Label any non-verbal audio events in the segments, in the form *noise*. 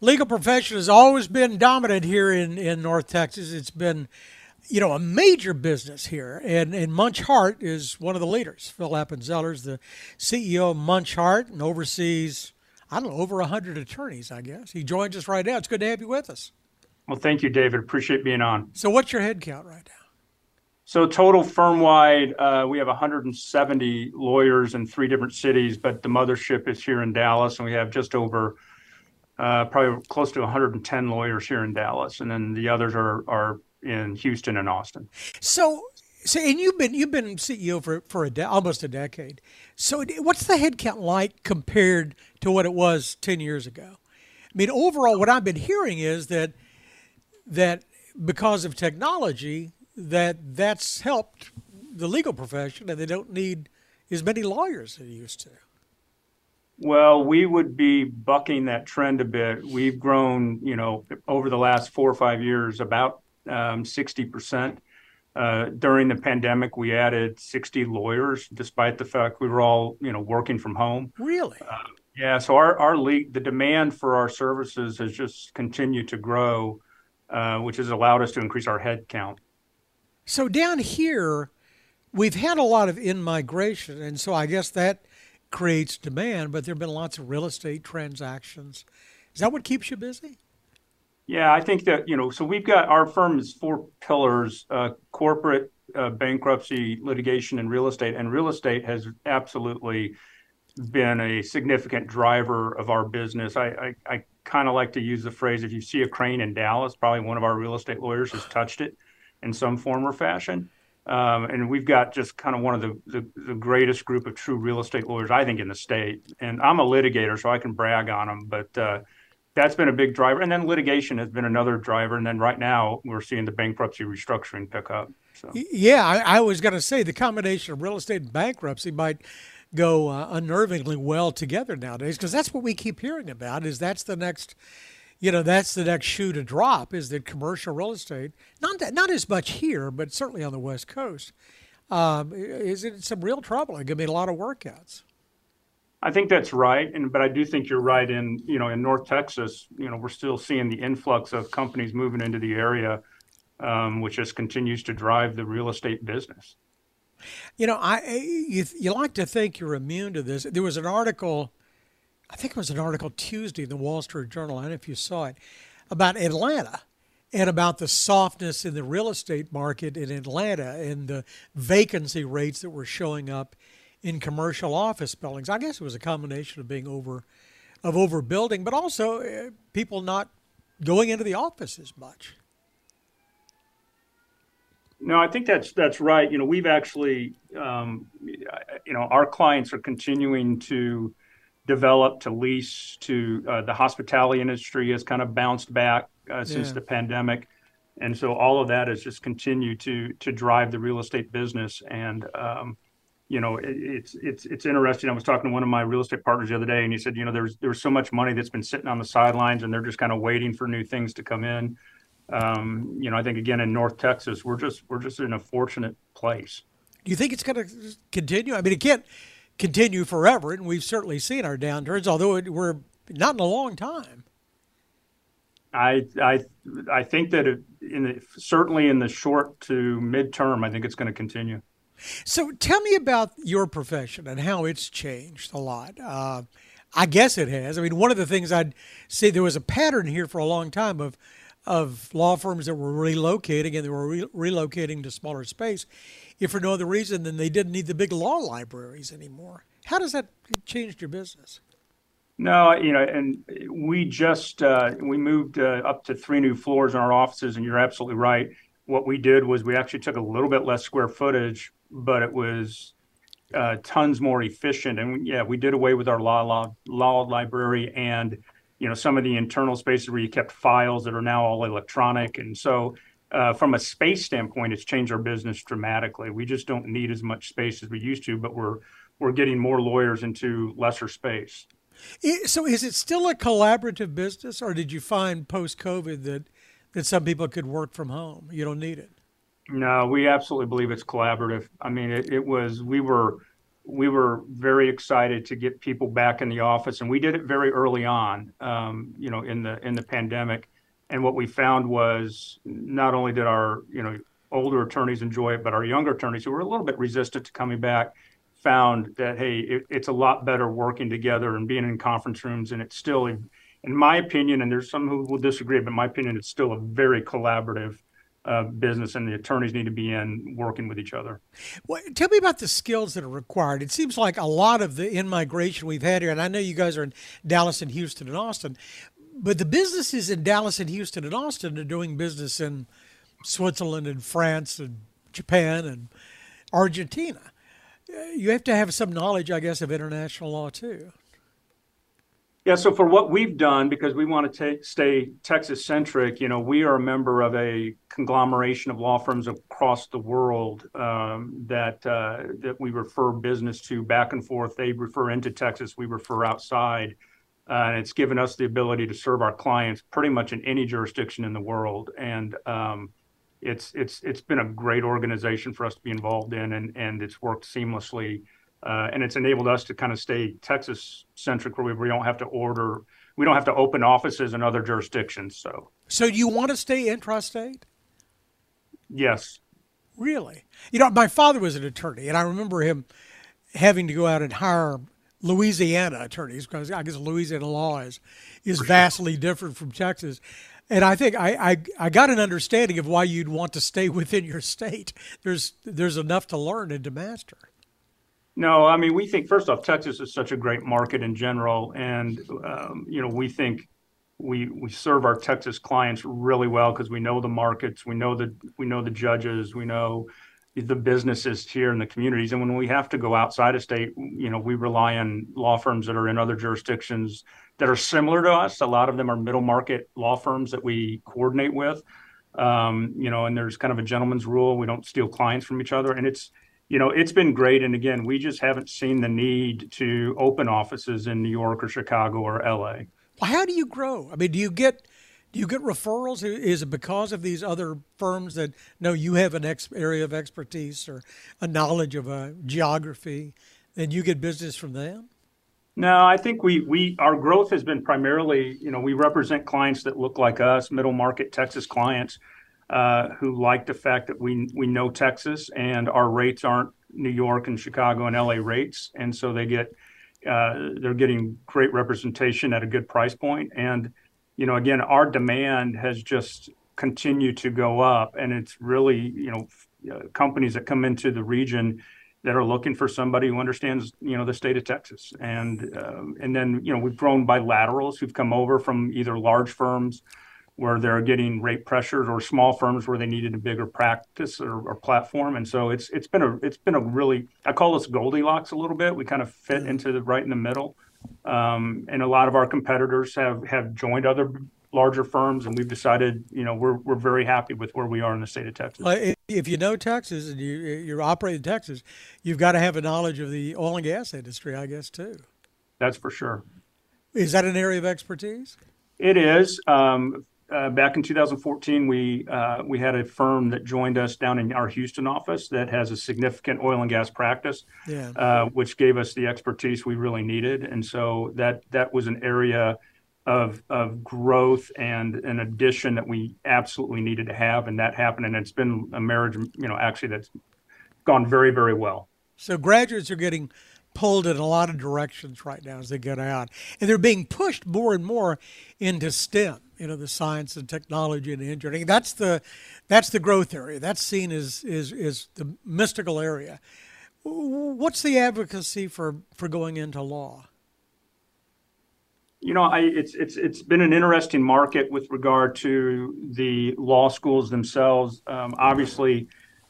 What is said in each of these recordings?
legal profession has always been dominant here in, in North Texas. It's been, you know, a major business here. And, and Munsch Hardt is one of the leaders. Phil Appenzeller is the CEO of Munsch Hardt and oversees, I don't know, over 100 attorneys, I guess. He joins us right now. It's good to have you with us. Well, thank you, David. Appreciate being on. So, what's your head count right now? So total firm wide, uh, we have 170 lawyers in three different cities, but the mothership is here in Dallas, and we have just over uh, probably close to 110 lawyers here in Dallas, and then the others are are in Houston and Austin. So, so and you've been you've been CEO for for a de- almost a decade. So, what's the headcount like compared to what it was 10 years ago? I mean, overall, what I've been hearing is that that because of technology that that's helped the legal profession and they don't need as many lawyers as they used to. Well, we would be bucking that trend a bit. We've grown, you know, over the last four or five years about um, 60%. Uh, during the pandemic, we added 60 lawyers, despite the fact we were all, you know, working from home. Really? Uh, yeah. So our our league, the demand for our services has just continued to grow, uh, which has allowed us to increase our head count. So down here, we've had a lot of in migration, and so I guess that creates demand. But there have been lots of real estate transactions. Is that what keeps you busy? Yeah, I think that you know. So we've got our firm is four pillars: uh, corporate, uh, bankruptcy, litigation, and real estate. And real estate has absolutely been a significant driver of our business. I, I, I kind of like to use the phrase: if you see a crane in Dallas, probably one of our real estate lawyers has touched it in some form or fashion. Um, and we've got just kind of one of the, the, the, greatest group of true real estate lawyers, I think, in the state. And I'm a litigator, so I can brag on them. But uh, that's been a big driver. And then litigation has been another driver. And then right now, we're seeing the bankruptcy restructuring pick up. So. Yeah, I, I was going to say the combination of real estate and bankruptcy might go uh, unnervingly well together nowadays because that's what we keep hearing about. Is that's the next you know that's the next shoe to drop is that commercial real estate not that, not as much here but certainly on the west coast um, is in some real trouble going to be a lot of workouts I think that's right, and but I do think you're right. In you know, in North Texas, you know, we're still seeing the influx of companies moving into the area, um, which just continues to drive the real estate business. You know, I you, you like to think you're immune to this. There was an article I think it was an article Tuesday in the Wall Street Journal. I don't know if you saw it about Atlanta and about the softness in the real estate market in Atlanta and the vacancy rates that were showing up in commercial office buildings. I guess it was a combination of being over of overbuilding, but also uh, people not going into the office as much. No, I think that's that's right. You know, we've actually, um, you know, our clients are continuing to developed to lease to uh, the hospitality industry has kind of bounced back uh, since yeah. the pandemic. And so all of that has just continued to to drive the real estate business. And um, you know it, it's it's it's interesting. I was talking to one of my real estate partners the other day and he said you know there's there's so much money that's been sitting on the sidelines and they're just kind of waiting for new things to come in. Um, you know i think again in north texas we're just we're just in a fortunate place. Do you think it's going to continue? I mean it can't continue forever, and we've certainly seen our downturns, although it, we're not in a long time. I I I think that in the, certainly in the short to midterm, I think it's going to continue. So tell me about your profession and how it's changed a lot. Uh, I guess it has. I mean, one of the things I'd say there was a pattern here for a long time of of law firms that were relocating and they were re- relocating to smaller space if for no other reason than they didn't need the big law libraries anymore. How does that change your business? No, you know, and we just uh, we moved uh, up to three new floors in our offices, and you're absolutely right. What we did was we actually took a little bit less square footage, but it was uh, tons more efficient. And yeah, we did away with our law law, law library and you know some of the internal spaces where you kept files that are now all electronic, and so uh, from a space standpoint, it's changed our business dramatically. We just don't need as much space as we used to, but we're we're getting more lawyers into lesser space. So, is it still a collaborative business, or did you find post COVID that that some people could work from home? You don't need it. No, we absolutely believe it's collaborative. I mean, it, it was we were we were very excited to get people back in the office, and we did it very early on, um, you know, in the in the pandemic. And what we found was not only did our you know older attorneys enjoy it, but our younger attorneys who were a little bit resistant to coming back found that hey, it, it's a lot better working together and being in conference rooms, and it's still, in my opinion, and there's some who will disagree, but in my opinion, it's still a very collaborative uh, business, and the attorneys need to be in working with each other. Well, tell me about the skills that are required. It seems like a lot of the in migration we've had here, and I know you guys are in Dallas and Houston and Austin, but the businesses in Dallas and Houston and Austin are doing business in Switzerland and France and Japan and Argentina. You have to have some knowledge, I guess, of international law too. Yeah, so for what we've done, because we want to stay Texas centric, you know, we are a member of a conglomeration of law firms across the world um, that uh, that we refer business to back and forth. They refer into Texas, we refer outside, uh, and it's given us the ability to serve our clients pretty much in any jurisdiction in the world. And um, it's it's it's been a great organization for us to be involved in, and and it's worked seamlessly, uh, and it's enabled us to kind of stay Texas centric, where we, we don't have to order, we don't have to open offices in other jurisdictions. So, so you want to stay intrastate? Yes. Really? You know, my father was an attorney, and I remember him having to go out and hire Louisiana attorneys because I guess Louisiana law is is *laughs* vastly different from Texas. And I think I, I, I got an understanding of why you'd want to stay *laughs* within your state. There's there's enough to learn and to master. No, I mean we think first off, Texas is such a great market in general, and um, you know we think we we serve our Texas clients really well because we know the markets, we know the we know the judges, we know the businesses here in the communities, and when we have to go outside of state, you know we rely on law firms that are in other jurisdictions that are similar to us. A lot of them are middle market law firms that we coordinate with. Um, you know, and there's kind of a gentleman's rule. We don't steal clients from each other. And it's, you know, it's been great. And again, we just haven't seen the need to open offices in New York or Chicago or LA. Well, how do you grow? I mean, do you get do you get referrals? Is it because of these other firms that know you have an ex- area of expertise or a knowledge of a geography, and you get business from them? No, I think we we our growth has been primarily, you know, we represent clients that look like us, middle market Texas clients, uh, who like the fact that we we know Texas and our rates aren't New York and Chicago and LA rates, and so they get uh, they're getting great representation at a good price point. and you know, again, our demand has just continued to go up, and it's really you know companies that come into the region that are looking for somebody who understands, you know, the state of Texas. And uh, and then, you know, we've grown bilaterals who've come over from either large firms where they're getting rate pressures or small firms where they needed a bigger practice or, or platform. And so it's it's been a it's been a really I call this Goldilocks a little bit. We kind of fit into the right in the middle. Um, and a lot of our competitors have have joined other larger firms, and we've decided, you know, we're we're very happy with where we are in the state of Texas. Well, if you know Texas and you you're operating Texas, you've got to have a knowledge of the oil and gas industry, I guess, too. That's for sure. Is that an area of expertise? It is. Um, uh, back in 2014, we uh, we had a firm that joined us down in our Houston office that has a significant oil and gas practice, yeah. uh, which gave us the expertise we really needed, and so that that was an area of of growth and an addition that we absolutely needed to have, and that happened. And it's been a marriage, you know, actually that's gone very very well. So graduates are getting pulled in a lot of directions right now as they get out, and they're being pushed more and more into STEM. You know, the science and technology and engineering. That's the that's the growth area. That's seen as is is the mystical area. What's the advocacy for for going into law? You know, I, it's it's it's been an interesting market with regard to the law schools themselves. Um, obviously,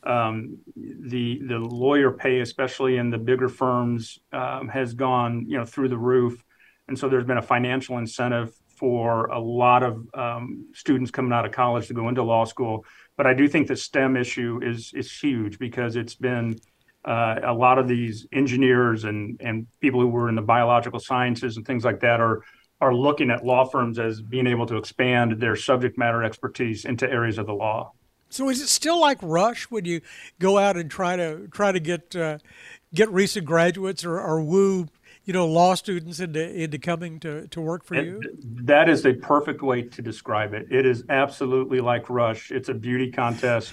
um, the the lawyer pay, especially in the bigger firms, um, has gone you know through the roof, and so there's been a financial incentive for a lot of um, students coming out of college to go into law school. But I do think the STEM issue is is huge because it's been uh, a lot of these engineers and and people who were in the biological sciences and things like that are are looking at law firms as being able to expand their subject matter expertise into areas of the law. So is it still like rush when you go out and try to try to get uh, get recent graduates or, or woo you know law students into into coming to, to work for you? That is a perfect way to describe it. It is absolutely like Rush. It's a beauty contest.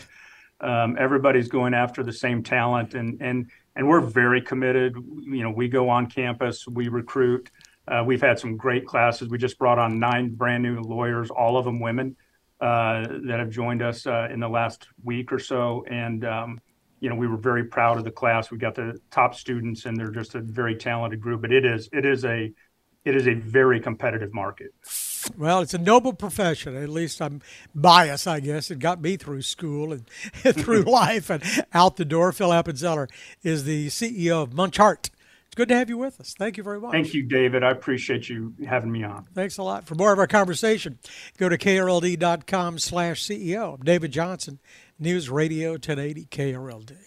Um, everybody's going after the same talent, and and and we're very committed. You know, we go on campus, we recruit. Uh, we've had some great classes. We just brought on nine brand new lawyers, all of them women, that have joined us uh, in the last week or so, and um, you know, we were very proud of the class. We got the top students, and they're just a very talented group. But it is it is a it is a very competitive market. Well, it's a noble profession. At least I'm biased, I guess. It got me through school and, *laughs* through *laughs* life and out the door. Phil Appenzeller is the CEO of Munsch Hardt. It's good to have you with us. Thank you very much. Thank you, David. I appreciate you having me on. Thanks a lot. For more of our conversation, go to krld.com slash CEO. I'm David Johnson, News Radio 1080 KRLD.